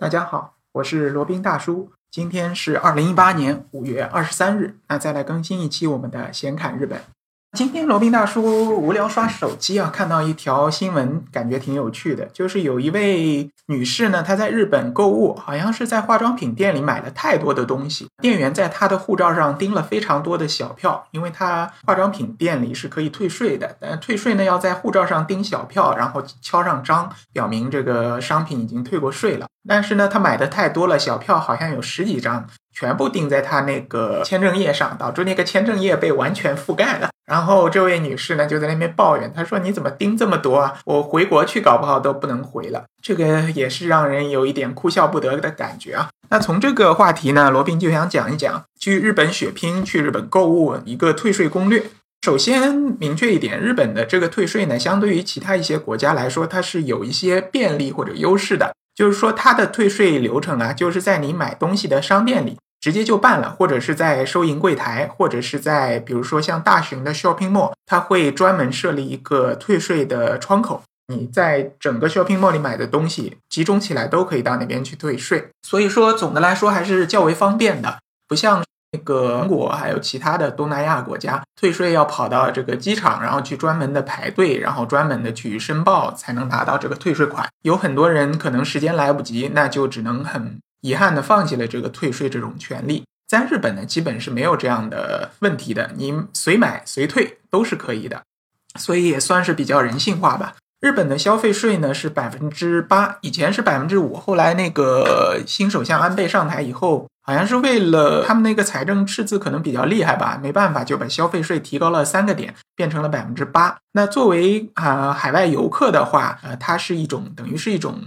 大家好，我是罗宾大叔。今天是二零一八年五月二十三日，那再来更新一期我们的闲侃日本。今天罗宾大叔无聊刷手机啊，看到一条新闻，感觉挺有趣的。就是有一位女士呢，她在日本购物，好像是在化妆品店里买了太多的东西，店员在她的护照上钉了非常多的小票，因为她化妆品店里是可以退税的，但退税呢要在护照上钉小票，然后敲上章，表明这个商品已经退过税了。但是呢，她买的太多了，小票好像有十几张。全部钉在他那个签证页上，导致那个签证页被完全覆盖了。然后这位女士呢就在那边抱怨，她说：“你怎么钉这么多啊？我回国去搞不好都不能回了。”这个也是让人有一点哭笑不得的感觉啊。那从这个话题呢，罗宾就想讲一讲去日本血拼、去日本购物一个退税攻略。首先明确一点，日本的这个退税呢，相对于其他一些国家来说，它是有一些便利或者优势的。就是说，它的退税流程啊，就是在你买东西的商店里。直接就办了，或者是在收银柜台，或者是在比如说像大型的 shopping mall，它会专门设立一个退税的窗口。你在整个 shopping mall 里买的东西集中起来都可以到那边去退税。所以说总的来说还是较为方便的，不像那个中国还有其他的东南亚国家退税要跑到这个机场，然后去专门的排队，然后专门的去申报才能拿到这个退税款。有很多人可能时间来不及，那就只能很。遗憾的放弃了这个退税这种权利，在日本呢，基本是没有这样的问题的，你随买随退都是可以的，所以也算是比较人性化吧。日本的消费税呢是百分之八，以前是百分之五，后来那个新首相安倍上台以后，好像是为了他们那个财政赤字可能比较厉害吧，没办法就把消费税提高了三个点，变成了百分之八。那作为啊海外游客的话，呃，它是一种等于是一种。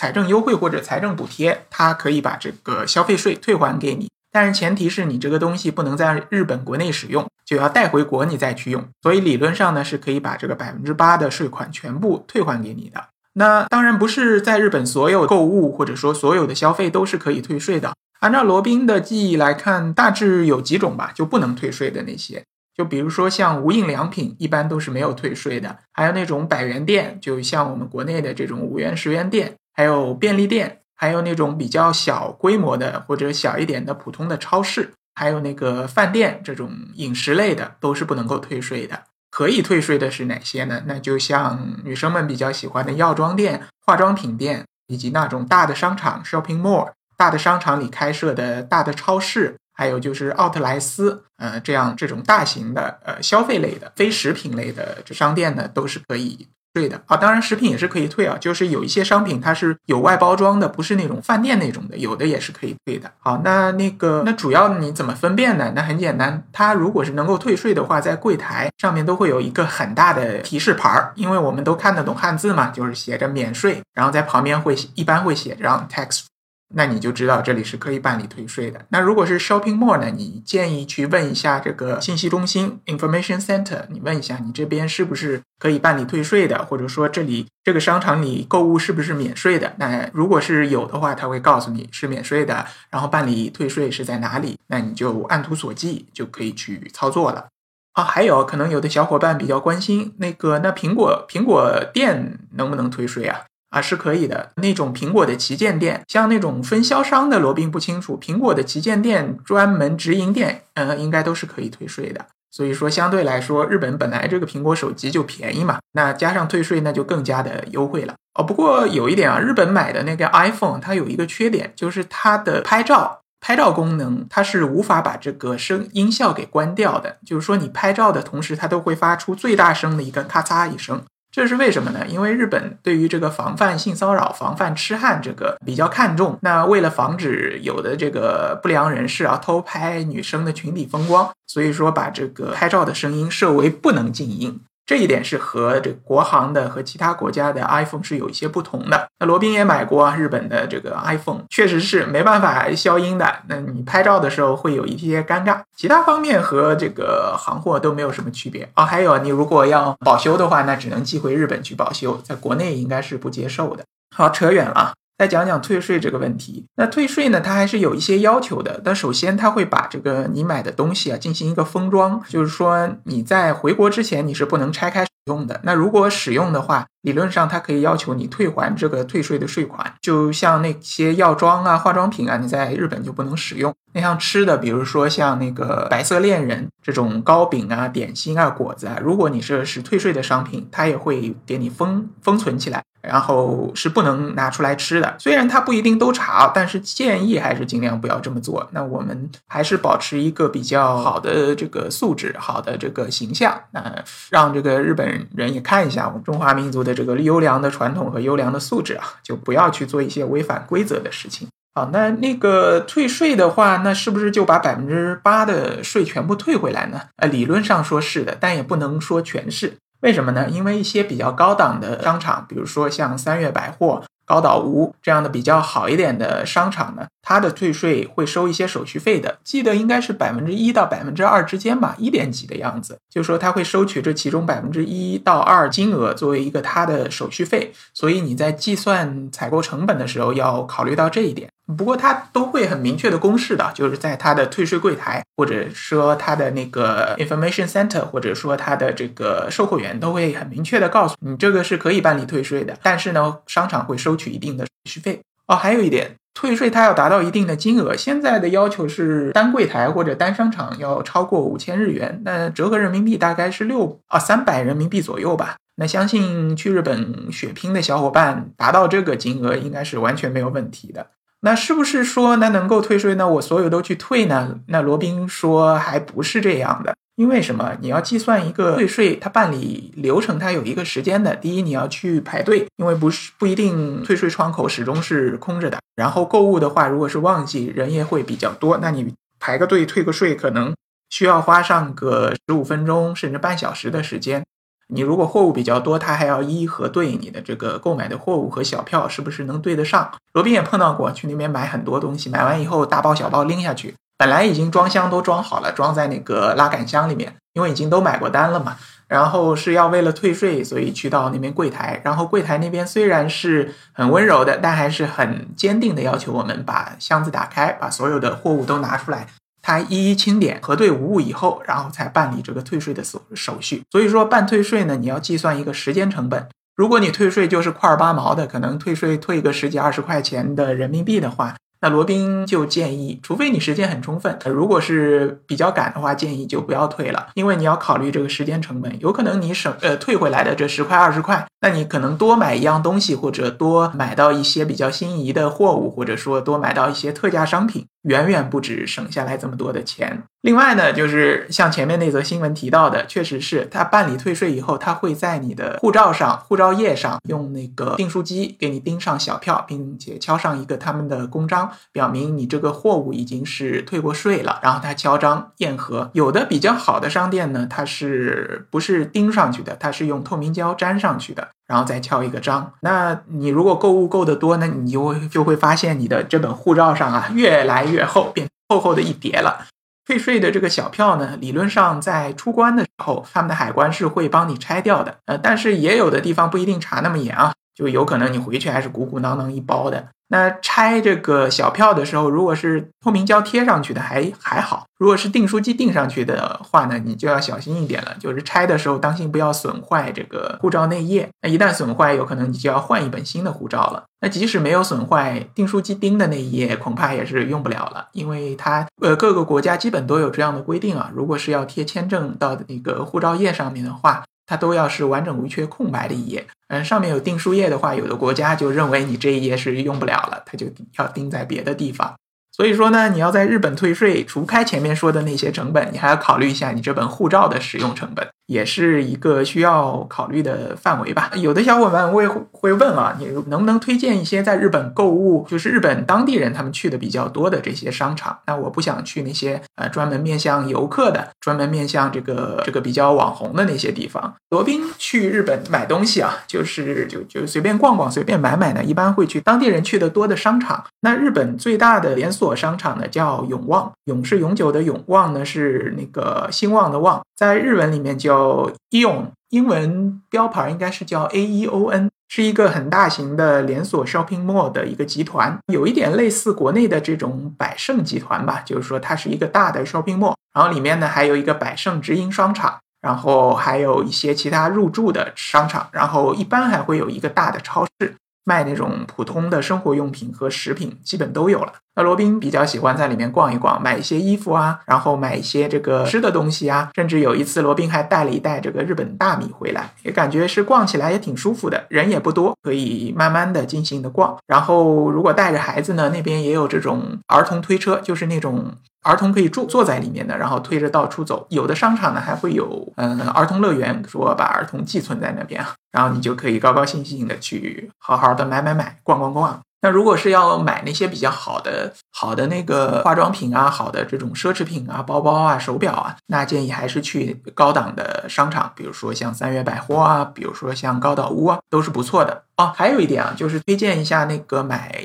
财政优惠或者财政补贴，它可以把这个消费税退还给你，但是前提是你这个东西不能在日本国内使用，就要带回国你再去用。所以理论上呢，是可以把这个百分之八的税款全部退还给你的。那当然不是在日本所有购物或者说所有的消费都是可以退税的。按照罗宾的记忆来看，大致有几种吧，就不能退税的那些，就比如说像无印良品，一般都是没有退税的。还有那种百元店，就像我们国内的这种五元十元店。还有便利店，还有那种比较小规模的或者小一点的普通的超市，还有那个饭店这种饮食类的，都是不能够退税的。可以退税的是哪些呢？那就像女生们比较喜欢的药妆店、化妆品店，以及那种大的商场 （shopping mall）、大的商场里开设的大的超市，还有就是奥特莱斯，呃，这样这种大型的呃消费类的非食品类的这商店呢，都是可以。对的好，当然食品也是可以退啊，就是有一些商品它是有外包装的，不是那种饭店那种的，有的也是可以退的。好，那那个那主要你怎么分辨呢？那很简单，它如果是能够退税的话，在柜台上面都会有一个很大的提示牌儿，因为我们都看得懂汉字嘛，就是写着免税，然后在旁边会一般会写着 tax。那你就知道这里是可以办理退税的。那如果是 shopping mall 呢？你建议去问一下这个信息中心 information center，你问一下你这边是不是可以办理退税的，或者说这里这个商场里购物是不是免税的？那如果是有的话，他会告诉你是免税的，然后办理退税是在哪里，那你就按图索骥就可以去操作了。啊，还有可能有的小伙伴比较关心那个，那苹果苹果店能不能退税啊？啊，是可以的。那种苹果的旗舰店，像那种分销商的，罗宾不清楚。苹果的旗舰店、专门直营店，嗯，应该都是可以退税的。所以说，相对来说，日本本来这个苹果手机就便宜嘛，那加上退税，那就更加的优惠了。哦，不过有一点啊，日本买的那个 iPhone，它有一个缺点，就是它的拍照拍照功能，它是无法把这个声音效给关掉的。就是说，你拍照的同时，它都会发出最大声的一个咔嚓一声。这是为什么呢？因为日本对于这个防范性骚扰、防范痴汉这个比较看重。那为了防止有的这个不良人士啊偷拍女生的群体风光，所以说把这个拍照的声音设为不能静音。这一点是和这国行的和其他国家的 iPhone 是有一些不同的。那罗宾也买过日本的这个 iPhone，确实是没办法消音的。那你拍照的时候会有一些尴尬，其他方面和这个行货都没有什么区别啊。还有你如果要保修的话，那只能寄回日本去保修，在国内应该是不接受的。好，扯远了。再讲讲退税这个问题。那退税呢，它还是有一些要求的。但首先，它会把这个你买的东西啊进行一个封装，就是说你在回国之前你是不能拆开使用的。那如果使用的话，理论上它可以要求你退还这个退税的税款。就像那些药妆啊、化妆品啊，你在日本就不能使用。那像吃的，比如说像那个白色恋人这种糕饼啊、点心啊、果子啊，如果你是是退税的商品，它也会给你封封存起来。然后是不能拿出来吃的，虽然它不一定都查，但是建议还是尽量不要这么做。那我们还是保持一个比较好的这个素质，好的这个形象，那让这个日本人也看一下我们中华民族的这个优良的传统和优良的素质啊，就不要去做一些违反规则的事情。好，那那个退税的话，那是不是就把百分之八的税全部退回来呢？呃，理论上说是的，但也不能说全是。为什么呢？因为一些比较高档的商场，比如说像三月百货、高岛屋这样的比较好一点的商场呢，它的退税会收一些手续费的。记得应该是百分之一到百分之二之间吧，一点几的样子。就说，他会收取这其中百分之一到二金额作为一个他的手续费。所以你在计算采购成本的时候要考虑到这一点。不过它都会很明确的公示的，就是在它的退税柜台，或者说它的那个 information center，或者说它的这个售货员都会很明确的告诉你，这个是可以办理退税的。但是呢，商场会收取一定的手续费。哦，还有一点，退税它要达到一定的金额，现在的要求是单柜台或者单商场要超过五千日元，那折合人民币大概是六啊三百人民币左右吧。那相信去日本血拼的小伙伴达到这个金额，应该是完全没有问题的。那是不是说那能够退税呢？我所有都去退呢？那罗宾说还不是这样的，因为什么？你要计算一个退税，它办理流程它有一个时间的。第一，你要去排队，因为不是不一定退税窗口始终是空着的。然后购物的话，如果是旺季，人也会比较多，那你排个队退个税，可能需要花上个十五分钟甚至半小时的时间。你如果货物比较多，他还要一一核对你的这个购买的货物和小票是不是能对得上。罗宾也碰到过，去那边买很多东西，买完以后大包小包拎下去，本来已经装箱都装好了，装在那个拉杆箱里面，因为已经都买过单了嘛。然后是要为了退税，所以去到那边柜台，然后柜台那边虽然是很温柔的，但还是很坚定的要求我们把箱子打开，把所有的货物都拿出来。他一一清点、核对无误以后，然后才办理这个退税的手手续。所以说办退税呢，你要计算一个时间成本。如果你退税就是块儿八毛的，可能退税退个十几二十块钱的人民币的话。那罗宾就建议，除非你时间很充分，如果是比较赶的话，建议就不要退了，因为你要考虑这个时间成本，有可能你省呃退回来的这十块二十块，那你可能多买一样东西，或者多买到一些比较心仪的货物，或者说多买到一些特价商品，远远不止省下来这么多的钱。另外呢，就是像前面那则新闻提到的，确实是他办理退税以后，他会在你的护照上、护照页上用那个订书机给你钉上小票，并且敲上一个他们的公章，表明你这个货物已经是退过税了。然后他敲章验核。有的比较好的商店呢，它是不是钉上去的？它是用透明胶粘上去的，然后再敲一个章。那你如果购物购的多，那你就会就会发现你的这本护照上啊越来越厚，变厚厚的一叠了。退税的这个小票呢，理论上在出关的时候，他们的海关是会帮你拆掉的。呃，但是也有的地方不一定查那么严啊，就有可能你回去还是鼓鼓囊囊一包的。那拆这个小票的时候，如果是透明胶贴上去的还还好；如果是订书机订上去的话呢，你就要小心一点了。就是拆的时候，当心不要损坏这个护照内页。那一旦损坏，有可能你就要换一本新的护照了。那即使没有损坏，订书机钉的那一页恐怕也是用不了了，因为它呃各个国家基本都有这样的规定啊。如果是要贴签证到那个护照页上面的话。它都要是完整无缺空白的一页，嗯，上面有订书页的话，有的国家就认为你这一页是用不了了，它就要钉在别的地方。所以说呢，你要在日本退税，除开前面说的那些成本，你还要考虑一下你这本护照的使用成本。也是一个需要考虑的范围吧。有的小伙伴会会问啊，你能不能推荐一些在日本购物，就是日本当地人他们去的比较多的这些商场？那我不想去那些呃专门面向游客的、专门面向这个这个比较网红的那些地方。罗宾去日本买东西啊，就是就就随便逛逛、随便买买呢，一般会去当地人去的多的商场。那日本最大的连锁商场呢，叫永旺，永是永久的永，旺呢是那个兴旺的旺，在日文里面叫。Eon，英文标牌应该是叫 A E O N，是一个很大型的连锁 shopping mall 的一个集团，有一点类似国内的这种百盛集团吧，就是说它是一个大的 shopping mall，然后里面呢还有一个百盛直营商场。然后还有一些其他入驻的商场，然后一般还会有一个大的超市。卖那种普通的生活用品和食品，基本都有了。那罗宾比较喜欢在里面逛一逛，买一些衣服啊，然后买一些这个吃的东西啊。甚至有一次，罗宾还带了一袋这个日本大米回来，也感觉是逛起来也挺舒服的，人也不多，可以慢慢的进行的逛。然后如果带着孩子呢，那边也有这种儿童推车，就是那种。儿童可以坐坐在里面的，然后推着到处走。有的商场呢还会有，嗯，儿童乐园，说把儿童寄存在那边啊，然后你就可以高高兴兴的去好好的买买买，逛逛逛。那如果是要买那些比较好的、好的那个化妆品啊，好的这种奢侈品啊，包包啊，手表啊，那建议还是去高档的商场，比如说像三月百货啊，比如说像高岛屋啊，都是不错的啊。还有一点啊，就是推荐一下那个买。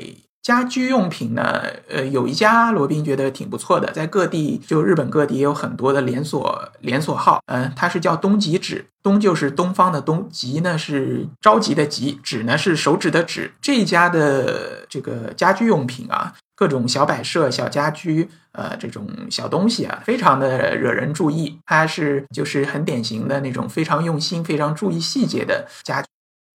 家居用品呢，呃，有一家罗宾觉得挺不错的，在各地就日本各地也有很多的连锁连锁号，嗯，它是叫东极指，东就是东方的东，极呢是着急的急，指呢是手指的指。这家的这个家居用品啊，各种小摆设、小家居，呃，这种小东西啊，非常的惹人注意。它是就是很典型的那种非常用心、非常注意细节的家。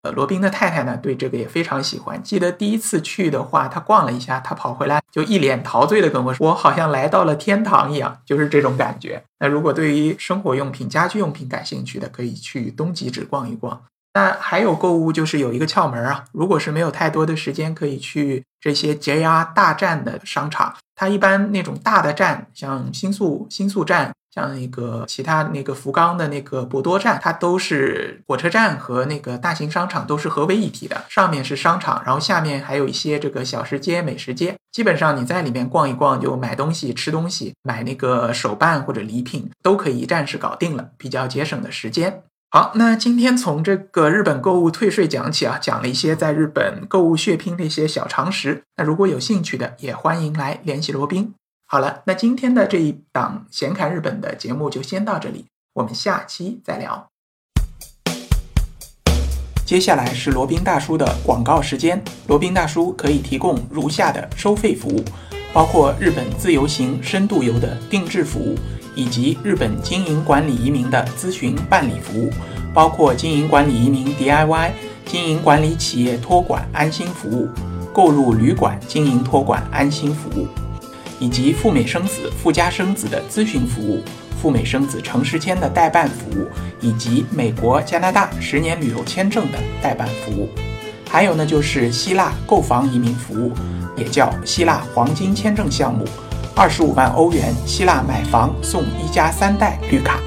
呃，罗宾的太太呢，对这个也非常喜欢。记得第一次去的话，他逛了一下，他跑回来就一脸陶醉的跟我说：“我好像来到了天堂一样，就是这种感觉。”那如果对于生活用品、家居用品感兴趣的，可以去东极只逛一逛。那还有购物，就是有一个窍门啊，如果是没有太多的时间，可以去这些 JR 大站的商场。它一般那种大的站，像新宿新宿站。像那个其他那个福冈的那个博多站，它都是火车站和那个大型商场都是合为一体的。上面是商场，然后下面还有一些这个小食街、美食街。基本上你在里面逛一逛，就买东西、吃东西，买那个手办或者礼品，都可以一站式搞定了，比较节省的时间。好，那今天从这个日本购物退税讲起啊，讲了一些在日本购物血拼的一些小常识。那如果有兴趣的，也欢迎来联系罗宾。好了，那今天的这一档闲侃日本的节目就先到这里，我们下期再聊。接下来是罗宾大叔的广告时间。罗宾大叔可以提供如下的收费服务，包括日本自由行、深度游的定制服务，以及日本经营管理移民的咨询办理服务，包括经营管理移民 DIY、经营管理企业托管安心服务、购入旅馆经营托管安心服务。以及赴美生子、赴加生子的咨询服务，赴美生子城市签的代办服务，以及美国、加拿大十年旅游签证的代办服务。还有呢，就是希腊购房移民服务，也叫希腊黄金签证项目，二十五万欧元，希腊买房送一家三代绿卡。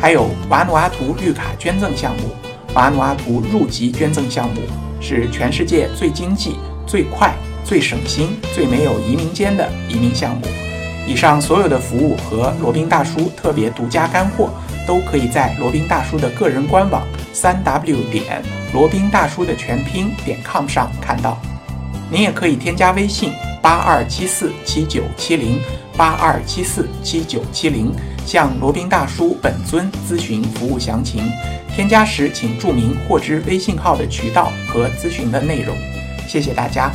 还有瓦努阿图绿卡捐赠项目，瓦努阿图入籍捐赠项目是全世界最经济、最快。最省心、最没有移民间的移民项目。以上所有的服务和罗宾大叔特别独家干货，都可以在罗宾大叔的个人官网三 w 点罗宾大叔的全拼点 com 上看到。您也可以添加微信八二七四七九七零八二七四七九七零，向罗宾大叔本尊咨询服务详情。添加时请注明获知微信号的渠道和咨询的内容。谢谢大家。